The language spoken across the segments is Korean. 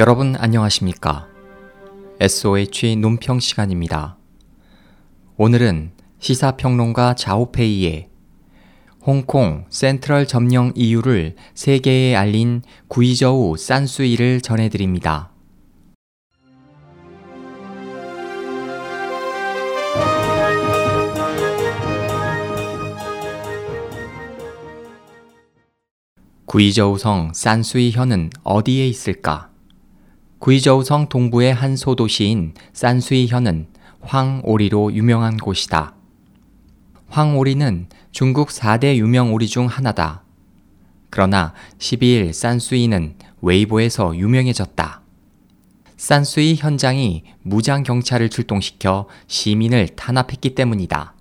여러분 안녕하십니까? SOH 논평 시간입니다. 오늘은 시사평론가 자오페이의 홍콩 센트럴 점령 이유를 세계에 알린 구이저우 산수이를 전해드립니다. 구이저우성 산수이 현은 어디에 있을까? 구이저우성 동부의 한 소도시인 산수이현은 황오리로 유명한 곳이다. 황오리는 중국 4대 유명 오리 중 하나다. 그러나 12일 산수이는 웨이보에서 유명해졌다. 산수이 현장이 무장 경찰을 출동시켜 시민을 탄압했기 때문이다.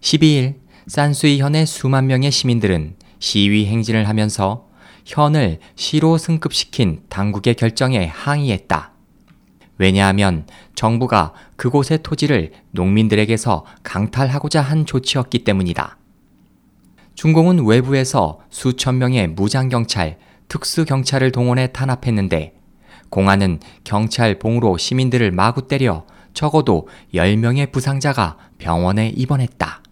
12일 산수이 현의 수만 명의 시민들은 시위 행진을 하면서 현을 시로 승급시킨 당국의 결정에 항의했다. 왜냐하면 정부가 그곳의 토지를 농민들에게서 강탈하고자 한 조치였기 때문이다. 중공은 외부에서 수천 명의 무장경찰, 특수경찰을 동원해 탄압했는데 공안은 경찰 봉으로 시민들을 마구 때려 적어도 10명의 부상자가 병원에 입원했다.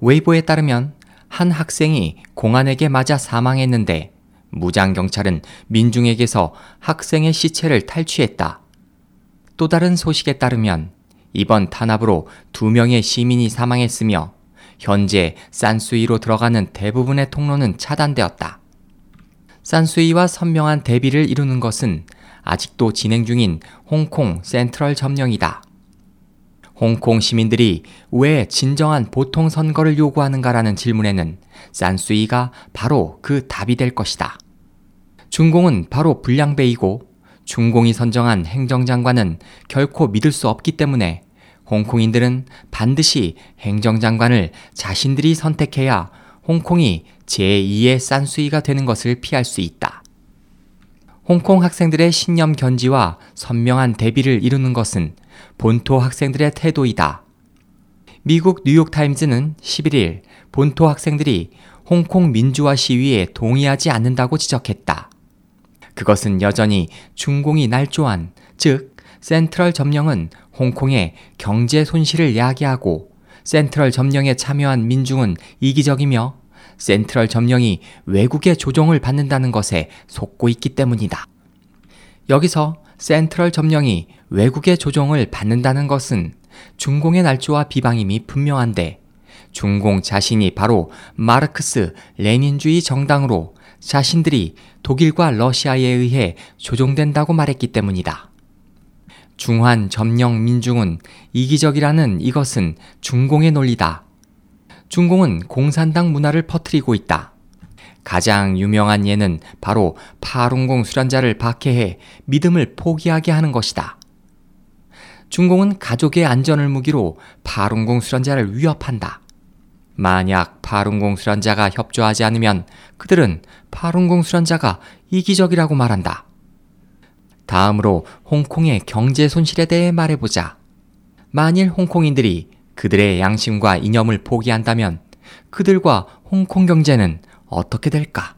웨이보에 따르면 한 학생이 공안에게 맞아 사망했는데 무장 경찰은 민중에게서 학생의 시체를 탈취했다. 또 다른 소식에 따르면 이번 탄압으로 두 명의 시민이 사망했으며 현재 산수이로 들어가는 대부분의 통로는 차단되었다. 산수이와 선명한 대비를 이루는 것은 아직도 진행 중인 홍콩 센트럴 점령이다. 홍콩 시민들이 왜 진정한 보통 선거를 요구하는가라는 질문에는 산수이가 바로 그 답이 될 것이다. 중공은 바로 불량배이고 중공이 선정한 행정장관은 결코 믿을 수 없기 때문에 홍콩인들은 반드시 행정장관을 자신들이 선택해야 홍콩이 제2의 산수이가 되는 것을 피할 수 있다. 홍콩 학생들의 신념 견지와 선명한 대비를 이루는 것은 본토 학생들의 태도이다. 미국 뉴욕타임즈는 11일 본토 학생들이 홍콩 민주화 시위에 동의하지 않는다고 지적했다. 그것은 여전히 중공이 날조한, 즉, 센트럴 점령은 홍콩의 경제 손실을 야기하고 센트럴 점령에 참여한 민중은 이기적이며 센트럴 점령이 외국의 조종을 받는다는 것에 속고 있기 때문이다. 여기서 센트럴 점령이 외국의 조종을 받는다는 것은 중공의 날조와 비방임이 분명한데 중공 자신이 바로 마르크스 레닌주의 정당으로 자신들이 독일과 러시아에 의해 조종된다고 말했기 때문이다. 중환 점령 민중은 이기적이라는 이것은 중공의 논리다. 중공은 공산당 문화를 퍼뜨리고 있다. 가장 유명한 예는 바로 파룬공 수련자를 박해해 믿음을 포기하게 하는 것이다. 중공은 가족의 안전을 무기로 파룬공 수련자를 위협한다. 만약 파룬공 수련자가 협조하지 않으면 그들은 파룬공 수련자가 이기적이라고 말한다. 다음으로 홍콩의 경제 손실에 대해 말해보자. 만일 홍콩인들이 그들의 양심과 이념을 포기한다면 그들과 홍콩 경제는 어떻게 될까?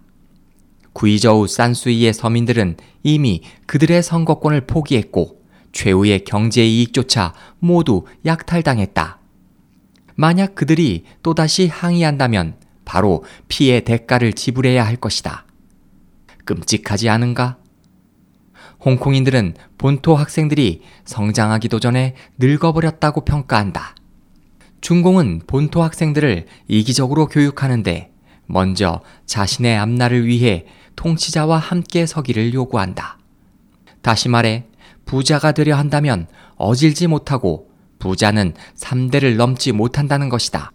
구이저우 산수이의 서민들은 이미 그들의 선거권을 포기했고 최후의 경제 이익조차 모두 약탈당했다. 만약 그들이 또다시 항의한다면 바로 피해 대가를 지불해야 할 것이다. 끔찍하지 않은가? 홍콩인들은 본토 학생들이 성장하기도 전에 늙어버렸다고 평가한다. 중공은 본토 학생들을 이기적으로 교육하는데 먼저 자신의 앞날을 위해 통치자와 함께 서기를 요구한다. 다시 말해, 부자가 되려 한다면 어질지 못하고 부자는 3대를 넘지 못한다는 것이다.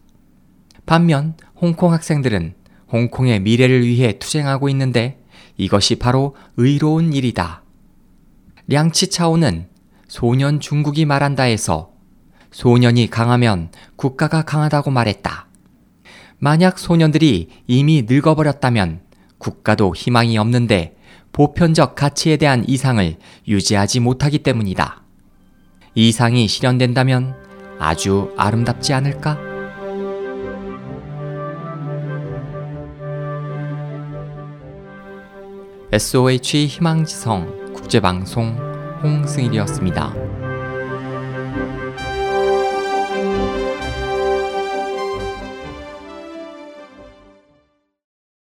반면 홍콩 학생들은 홍콩의 미래를 위해 투쟁하고 있는데 이것이 바로 의로운 일이다. 량치차오는 소년 중국이 말한다에서 소년이 강하면 국가가 강하다고 말했다. 만약 소년들이 이미 늙어버렸다면 국가도 희망이 없는데 보편적 가치에 대한 이상을 유지하지 못하기 때문이다. 이상이 실현된다면 아주 아름답지 않을까? SOH 희망지성 국제방송 홍승일이었습니다.